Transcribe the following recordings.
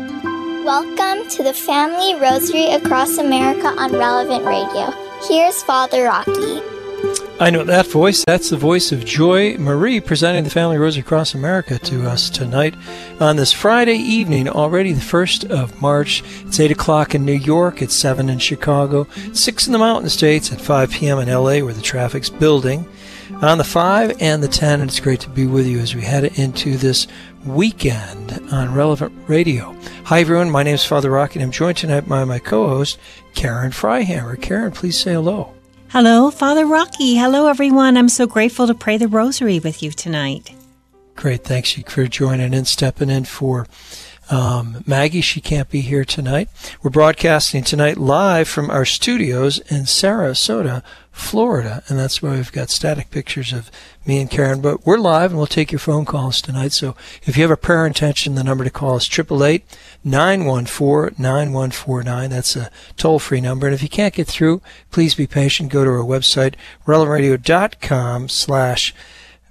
Welcome to the Family Rosary Across America on Relevant Radio. Here's Father Rocky. I know that voice. That's the voice of Joy Marie presenting the Family Rosary Across America to us tonight on this Friday evening, already the 1st of March. It's 8 o'clock in New York, it's 7 in Chicago, 6 in the Mountain States, at 5 p.m. in LA where the traffic's building. On the 5 and the 10, and it's great to be with you as we head into this weekend on Relevant Radio. Hi everyone, my name is Father Rocky and I'm joined tonight by my co-host, Karen Freihammer. Karen, please say hello. Hello, Father Rocky. Hello, everyone. I'm so grateful to pray the rosary with you tonight. Great. Thanks for joining and stepping in for um, Maggie. She can't be here tonight. We're broadcasting tonight live from our studios in Sarasota, Florida. And that's where we've got static pictures of me and Karen. But we're live and we'll take your phone calls tonight. So if you have a prayer intention, the number to call is 888 914 9149. That's a toll free number. And if you can't get through, please be patient. Go to our website, relevantradio.com slash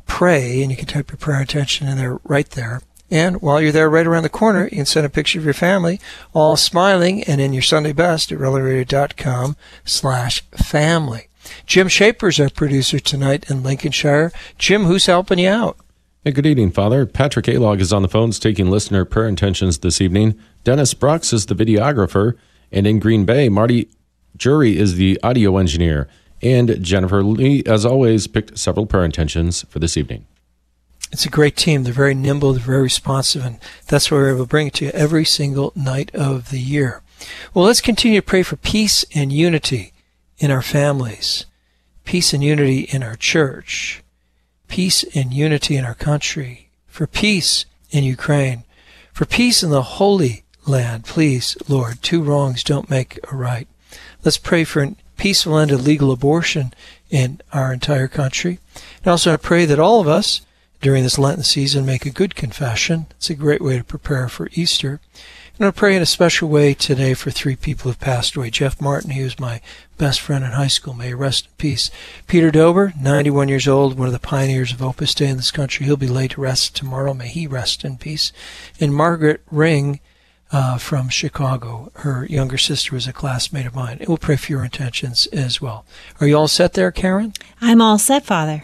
pray, and you can type your prayer intention in there right there. And while you're there, right around the corner, you can send a picture of your family, all smiling and in your Sunday best at relevantradio.com slash family. Jim Shaper's our producer tonight in Lincolnshire. Jim, who's helping you out? Hey, good evening, Father. Patrick Alog is on the phones taking listener prayer intentions this evening. Dennis Brooks is the videographer. And in Green Bay, Marty Jury is the audio engineer. And Jennifer Lee, as always, picked several prayer intentions for this evening. It's a great team. They're very nimble, they're very responsive, and that's why we're able to bring it to you every single night of the year. Well, let's continue to pray for peace and unity in our families, peace and unity in our church, peace and unity in our country, for peace in Ukraine, for peace in the Holy Land. Please, Lord, two wrongs don't make a right. Let's pray for a peaceful end to legal abortion in our entire country. And also I pray that all of us during this Lenten season make a good confession. It's a great way to prepare for Easter. And I pray in a special way today for three people who've passed away. Jeff Martin, he was my best friend in high school. May he rest in peace. Peter Dober, 91 years old, one of the pioneers of Opus Dei in this country. He'll be laid to rest tomorrow. May he rest in peace. And Margaret Ring, uh, from Chicago. Her younger sister was a classmate of mine. We'll pray for your intentions as well. Are you all set there, Karen? I'm all set, Father.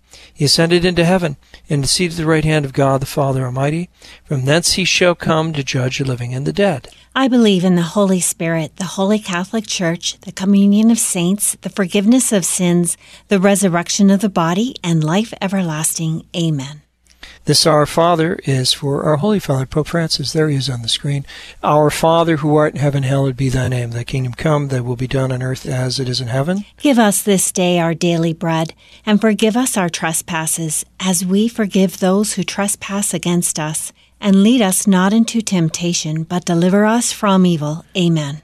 He ascended into heaven, and is seated at the right hand of God the Father Almighty. From thence he shall come to judge the living and the dead. I believe in the Holy Spirit, the Holy Catholic Church, the communion of saints, the forgiveness of sins, the resurrection of the body, and life everlasting. Amen. This Our Father is for our Holy Father, Pope Francis. There he is on the screen. Our Father who art in heaven, hallowed be thy name. Thy kingdom come, thy will be done on earth as it is in heaven. Give us this day our daily bread, and forgive us our trespasses, as we forgive those who trespass against us. And lead us not into temptation, but deliver us from evil. Amen.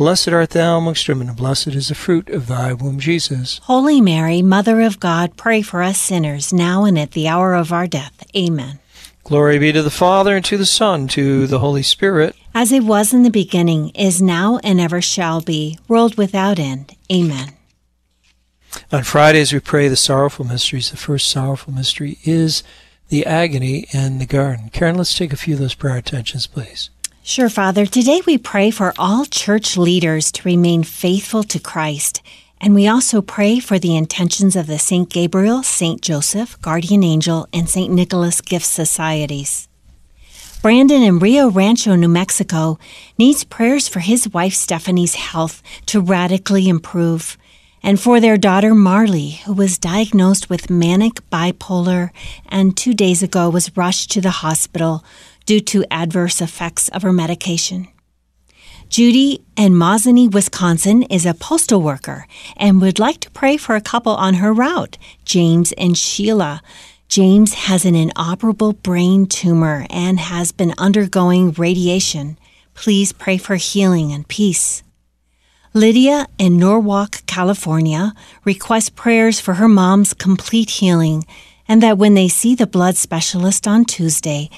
Blessed art thou amongst women, and blessed is the fruit of thy womb, Jesus. Holy Mary, Mother of God, pray for us sinners, now and at the hour of our death. Amen. Glory be to the Father, and to the Son, and to the Holy Spirit. As it was in the beginning, is now, and ever shall be, world without end. Amen. On Fridays, we pray the sorrowful mysteries. The first sorrowful mystery is the agony in the garden. Karen, let's take a few of those prayer intentions, please. Sure, Father. Today we pray for all church leaders to remain faithful to Christ. And we also pray for the intentions of the St. Gabriel, St. Joseph, Guardian Angel, and St. Nicholas Gift Societies. Brandon in Rio Rancho, New Mexico needs prayers for his wife Stephanie's health to radically improve. and for their daughter Marley, who was diagnosed with manic bipolar and two days ago was rushed to the hospital due to adverse effects of her medication. Judy in Mosinee, Wisconsin is a postal worker and would like to pray for a couple on her route, James and Sheila. James has an inoperable brain tumor and has been undergoing radiation. Please pray for healing and peace. Lydia in Norwalk, California requests prayers for her mom's complete healing and that when they see the blood specialist on Tuesday,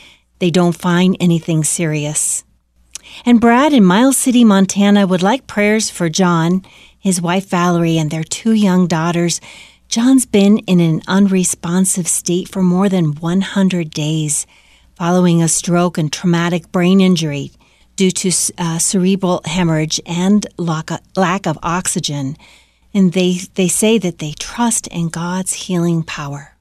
they don't find anything serious. And Brad in Miles City, Montana would like prayers for John, his wife Valerie, and their two young daughters. John's been in an unresponsive state for more than 100 days following a stroke and traumatic brain injury due to uh, cerebral hemorrhage and lack of oxygen. And they, they say that they trust in God's healing power.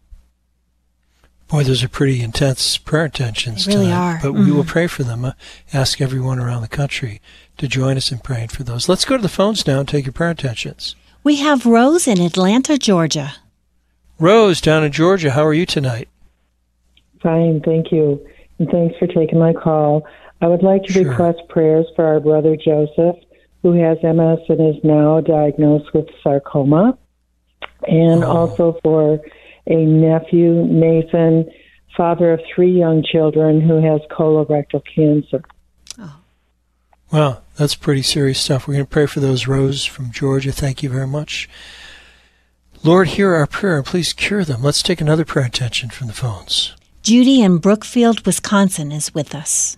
Boy, those are pretty intense prayer intentions they really tonight. Are. But mm-hmm. we will pray for them. Uh, ask everyone around the country to join us in praying for those. Let's go to the phones now and take your prayer intentions. We have Rose in Atlanta, Georgia. Rose, down in Georgia, how are you tonight? Fine, thank you. And thanks for taking my call. I would like to sure. request prayers for our brother Joseph, who has MS and is now diagnosed with sarcoma, and oh. also for a nephew, Nathan, father of three young children, who has colorectal cancer. Oh. Well, that's pretty serious stuff. We're going to pray for those Rose from Georgia. Thank you very much. Lord, hear our prayer and please cure them. Let's take another prayer intention from the phones. Judy in Brookfield, Wisconsin is with us.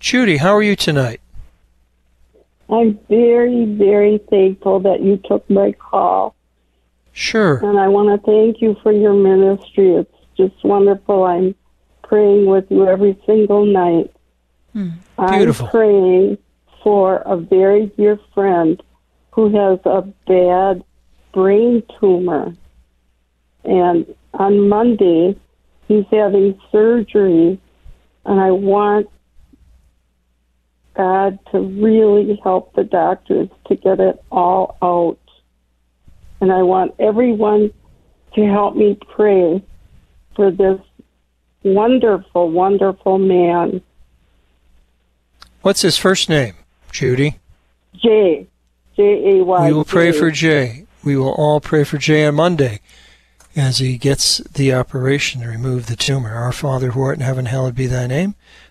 Judy, how are you tonight? I'm very, very thankful that you took my call. Sure. And I want to thank you for your ministry. It's just wonderful. I'm praying with you every single night. Hmm. Beautiful. I'm praying for a very dear friend who has a bad brain tumor. And on Monday, he's having surgery. And I want God to really help the doctors to get it all out. And I want everyone to help me pray for this wonderful, wonderful man. What's his first name, Judy? Jay. J A Y. We will pray for Jay. We will all pray for Jay on Monday as he gets the operation to remove the tumor. Our Father who art in heaven, hallowed be thy name.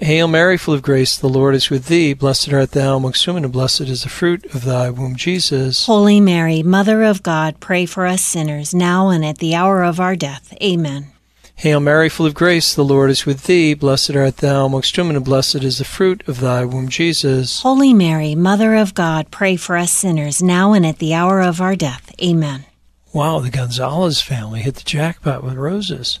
Hail Mary, full of grace, the Lord is with thee. Blessed art thou amongst women, and blessed is the fruit of thy womb, Jesus. Holy Mary, Mother of God, pray for us sinners, now and at the hour of our death. Amen. Hail Mary, full of grace, the Lord is with thee. Blessed art thou amongst women, and blessed is the fruit of thy womb, Jesus. Holy Mary, Mother of God, pray for us sinners, now and at the hour of our death. Amen. Wow, the Gonzalez family hit the jackpot with roses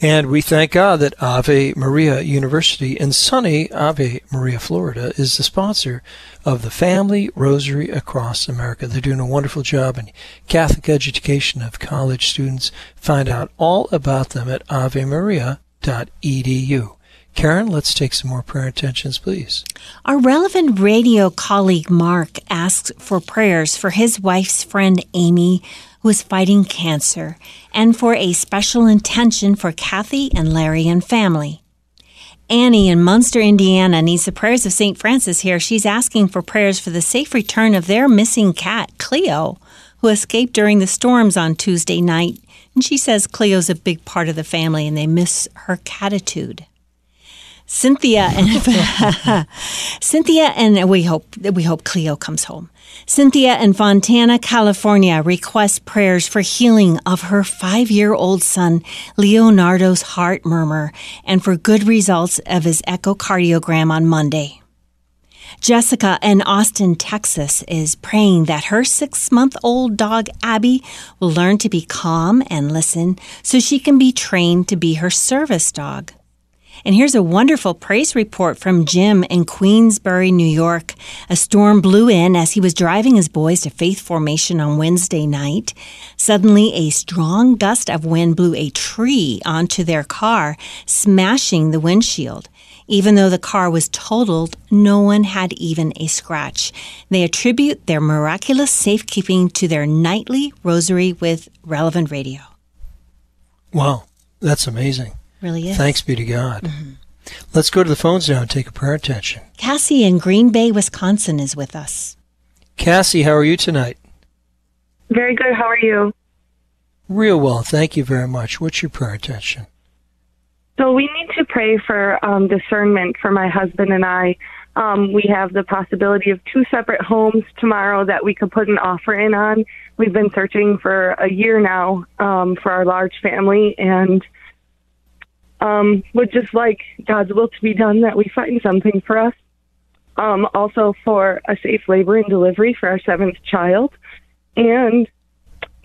And we thank God that Ave Maria University in sunny Ave Maria, Florida, is the sponsor of the Family Rosary Across America. They're doing a wonderful job in Catholic education of college students. Find out all about them at avemaria.edu. Karen, let's take some more prayer intentions, please. Our relevant radio colleague Mark asks for prayers for his wife's friend Amy, is fighting cancer, and for a special intention for Kathy and Larry and family. Annie in Munster, Indiana needs the prayers of St. Francis here. She's asking for prayers for the safe return of their missing cat, Cleo, who escaped during the storms on Tuesday night. And she says Cleo's a big part of the family and they miss her catitude. Cynthia and Cynthia and we hope we hope Cleo comes home. Cynthia in Fontana, California requests prayers for healing of her 5-year-old son Leonardo's heart murmur and for good results of his echocardiogram on Monday. Jessica in Austin, Texas is praying that her six month old dog Abby will learn to be calm and listen so she can be trained to be her service dog. And here's a wonderful praise report from Jim in Queensbury, New York. A storm blew in as he was driving his boys to Faith Formation on Wednesday night. Suddenly, a strong gust of wind blew a tree onto their car, smashing the windshield. Even though the car was totaled, no one had even a scratch. They attribute their miraculous safekeeping to their nightly rosary with relevant radio. Wow, that's amazing. Really is. Thanks be to God. Let's go to the phones now and take a prayer attention. Cassie in Green Bay, Wisconsin is with us. Cassie, how are you tonight? Very good. How are you? Real well, thank you very much. What's your prayer attention? So we need to pray for um, discernment for my husband and I. Um, we have the possibility of two separate homes tomorrow that we could put an offer in on. We've been searching for a year now um, for our large family and um, would just like God's will to be done that we find something for us. Um, also for a safe labor and delivery for our seventh child and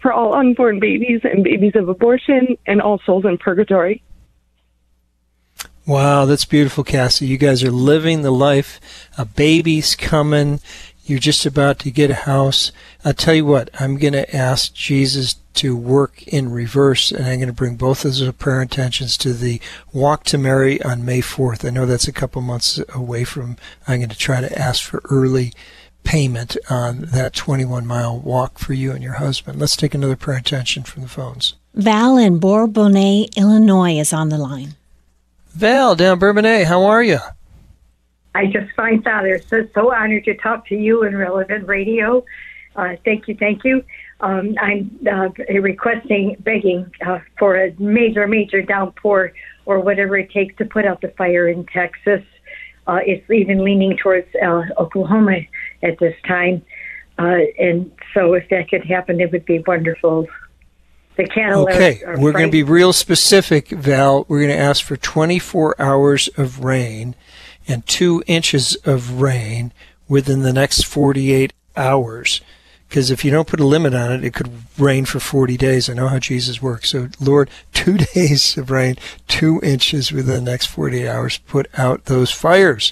for all unborn babies and babies of abortion and all souls in purgatory. Wow, that's beautiful, Cassie. You guys are living the life. A baby's coming. You're just about to get a house. I'll tell you what, I'm going to ask Jesus to work in reverse, and I'm going to bring both of those prayer intentions to the Walk to Mary on May 4th. I know that's a couple months away from. I'm going to try to ask for early payment on that 21 mile walk for you and your husband. Let's take another prayer intention from the phones. Val in Bourbonnais, Illinois is on the line. Val, down Bourbonnais, how are you? I just find Father so, so honored to talk to you in Relevant Radio. Uh, thank you, thank you. Um, I'm uh, requesting, begging uh, for a major, major downpour or whatever it takes to put out the fire in Texas. Uh, it's even leaning towards uh, Oklahoma at this time. Uh, and so if that could happen, it would be wonderful. The cattle Okay, are, are we're going to be real specific, Val. We're going to ask for 24 hours of rain and two inches of rain within the next 48 hours. Because if you don't put a limit on it, it could rain for 40 days. I know how Jesus works. So, Lord, two days of rain, two inches within the next 48 hours. Put out those fires.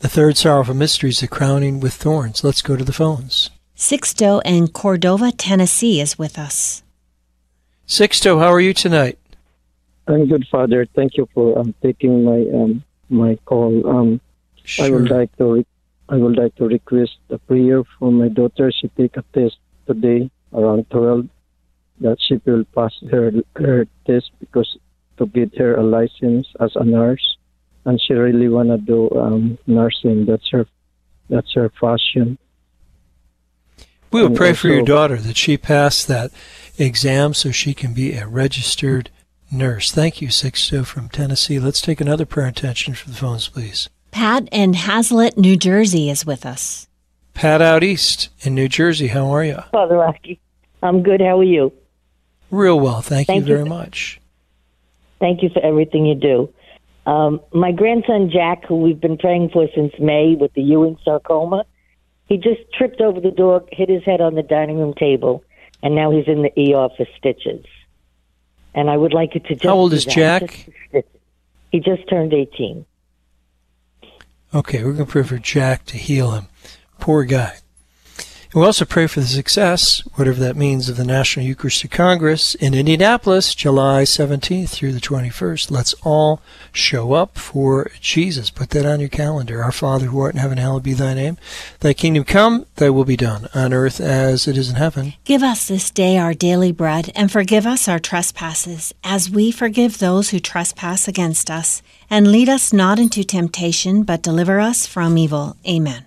The third sorrowful mystery is the crowning with thorns. Let's go to the phones. Sixto in Cordova, Tennessee is with us. Sixto, how are you tonight? I'm good, Father. Thank you for um, taking my um, my call. Um, I would like to re- I would like to request a prayer for my daughter. She take a test today around twelve that she will pass her her test because to get her a license as a nurse, and she really wanna do um, nursing. That's her that's her passion. We will And pray for your daughter that she pass that exam so she can be a registered nurse. Thank you, Sixto from Tennessee. Let's take another prayer intention for the phones, please. Pat in Hazlet, New Jersey is with us. Pat out east in New Jersey, how are you? Father Rocky. I'm good. How are you? Real well, thank, Thank you you. very much. Thank you for everything you do. Um, my grandson Jack, who we've been praying for since May with the Ewing sarcoma, he just tripped over the door, hit his head on the dining room table, and now he's in the ER for stitches. And I would like you to just. How old is Jack? just for stitches. He just turned 18. Okay, we're going to pray for Jack to heal him. Poor guy. And we also pray for the success, whatever that means, of the National Eucharistic Congress in Indianapolis, July 17th through the 21st. Let's all show up for Jesus. Put that on your calendar. Our Father who art in heaven, hallowed be thy name. Thy kingdom come, thy will be done, on earth as it is in heaven. Give us this day our daily bread, and forgive us our trespasses, as we forgive those who trespass against us. And lead us not into temptation, but deliver us from evil. Amen.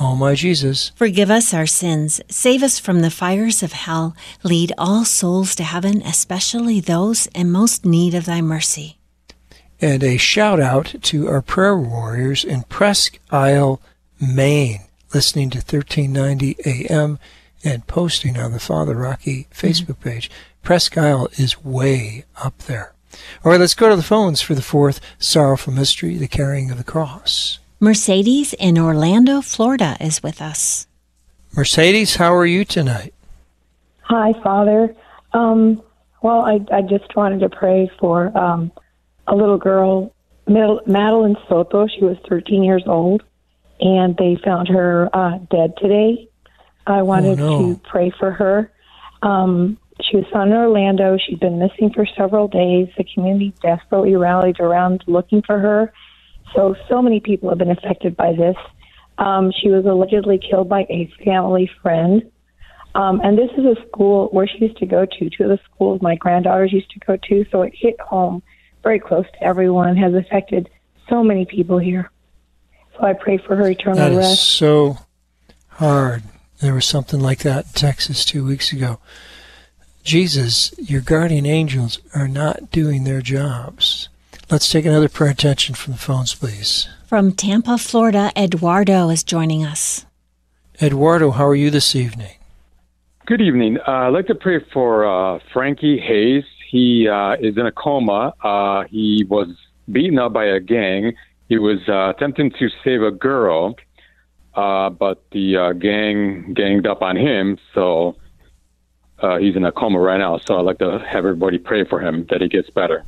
O my Jesus, forgive us our sins, save us from the fires of hell, lead all souls to heaven, especially those in most need of thy mercy and a shout out to our prayer warriors in Presque Isle, Maine, listening to 1390 AM and posting on the Father Rocky Facebook mm-hmm. page. Presque Isle is way up there. All right, let's go to the phones for the fourth sorrowful mystery, the carrying of the cross. Mercedes in Orlando, Florida is with us. Mercedes, how are you tonight? Hi, Father. Um, well, I, I just wanted to pray for um, a little girl, Madeline Soto. She was 13 years old, and they found her uh, dead today. I wanted oh, no. to pray for her. Um, she was found in Orlando. She'd been missing for several days. The community desperately rallied around looking for her. So, so many people have been affected by this. Um, she was allegedly killed by a family friend. Um, and this is a school where she used to go to, two of the schools my granddaughters used to go to. So it hit home very close to everyone, has affected so many people here. So I pray for her eternal that rest. That is so hard. There was something like that in Texas two weeks ago. Jesus, your guardian angels are not doing their jobs. Let's take another prayer attention from the phones, please. From Tampa, Florida, Eduardo is joining us. Eduardo, how are you this evening? Good evening. Uh, I'd like to pray for uh, Frankie Hayes. He uh, is in a coma. Uh, he was beaten up by a gang. He was uh, attempting to save a girl, uh, but the uh, gang ganged up on him. So uh, he's in a coma right now. So I'd like to have everybody pray for him that he gets better.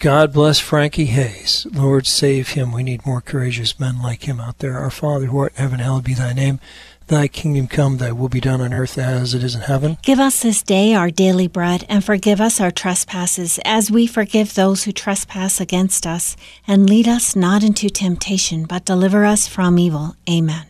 God bless Frankie Hayes. Lord, save him. We need more courageous men like him out there. Our Father who art in heaven, hallowed be thy name. Thy kingdom come, thy will be done on earth as it is in heaven. Give us this day our daily bread, and forgive us our trespasses, as we forgive those who trespass against us. And lead us not into temptation, but deliver us from evil. Amen.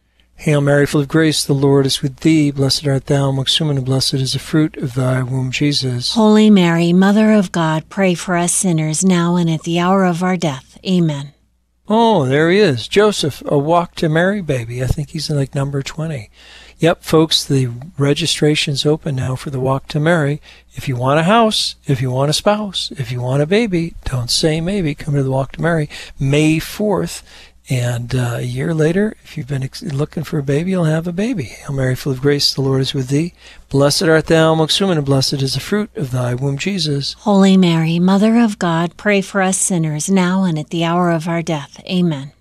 Hail Mary, full of grace, the Lord is with thee. Blessed art thou amongst women, and blessed is the fruit of thy womb, Jesus. Holy Mary, Mother of God, pray for us sinners now and at the hour of our death. Amen. Oh, there he is. Joseph, a walk to Mary baby. I think he's in like number 20. Yep, folks, the registration's open now for the Walk to Mary. If you want a house, if you want a spouse, if you want a baby, don't say maybe. Come to the Walk to Mary May 4th. And uh, a year later, if you've been ex- looking for a baby, you'll have a baby. Hail Mary, full of grace, the Lord is with thee. Blessed art thou amongst women, and blessed is the fruit of thy womb, Jesus. Holy Mary, Mother of God, pray for us sinners, now and at the hour of our death. Amen.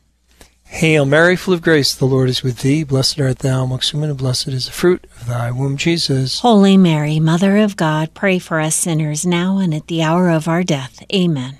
Hail Mary, full of grace, the Lord is with thee. Blessed art thou amongst women, and blessed is the fruit of thy womb, Jesus. Holy Mary, Mother of God, pray for us sinners now and at the hour of our death. Amen.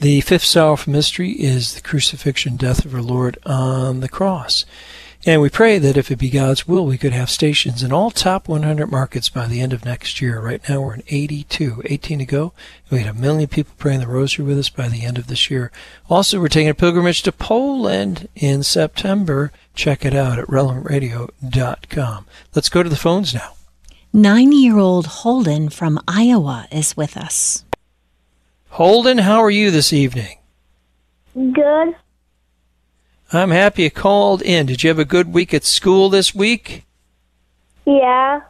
The fifth sorrowful mystery is the crucifixion, death of our Lord on the cross. And we pray that if it be God's will, we could have stations in all top 100 markets by the end of next year. Right now we're in 82, 18 to go. We had a million people praying the rosary with us by the end of this year. Also, we're taking a pilgrimage to Poland in September. Check it out at relevantradio.com. Let's go to the phones now. Nine year old Holden from Iowa is with us. Holden, how are you this evening? Good. I'm happy you called in. Did you have a good week at school this week? Yeah.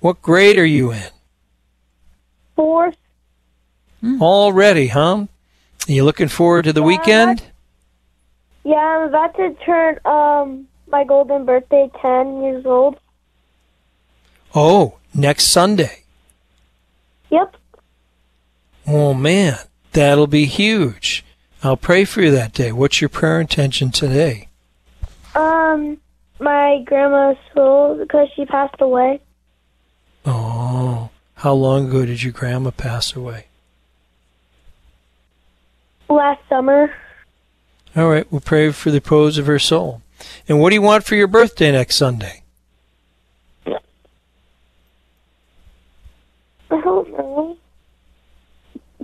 What grade are you in? Fourth. Mm. Already, huh? Are you looking forward to the yeah, weekend? Yeah, I'm about to turn um my golden birthday ten years old. Oh, next Sunday. Yep. Oh man, that'll be huge. I'll pray for you that day. What's your prayer intention today? Um, my grandma's soul because she passed away. Oh, how long ago did your grandma pass away? Last summer. All right, we'll pray for the repose of her soul. And what do you want for your birthday next Sunday? I don't know.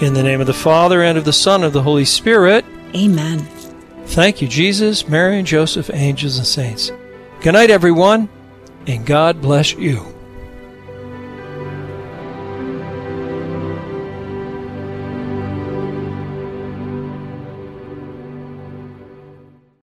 In the name of the Father, and of the Son, and of the Holy Spirit. Amen. Thank you, Jesus, Mary, and Joseph, angels, and saints. Good night, everyone, and God bless you.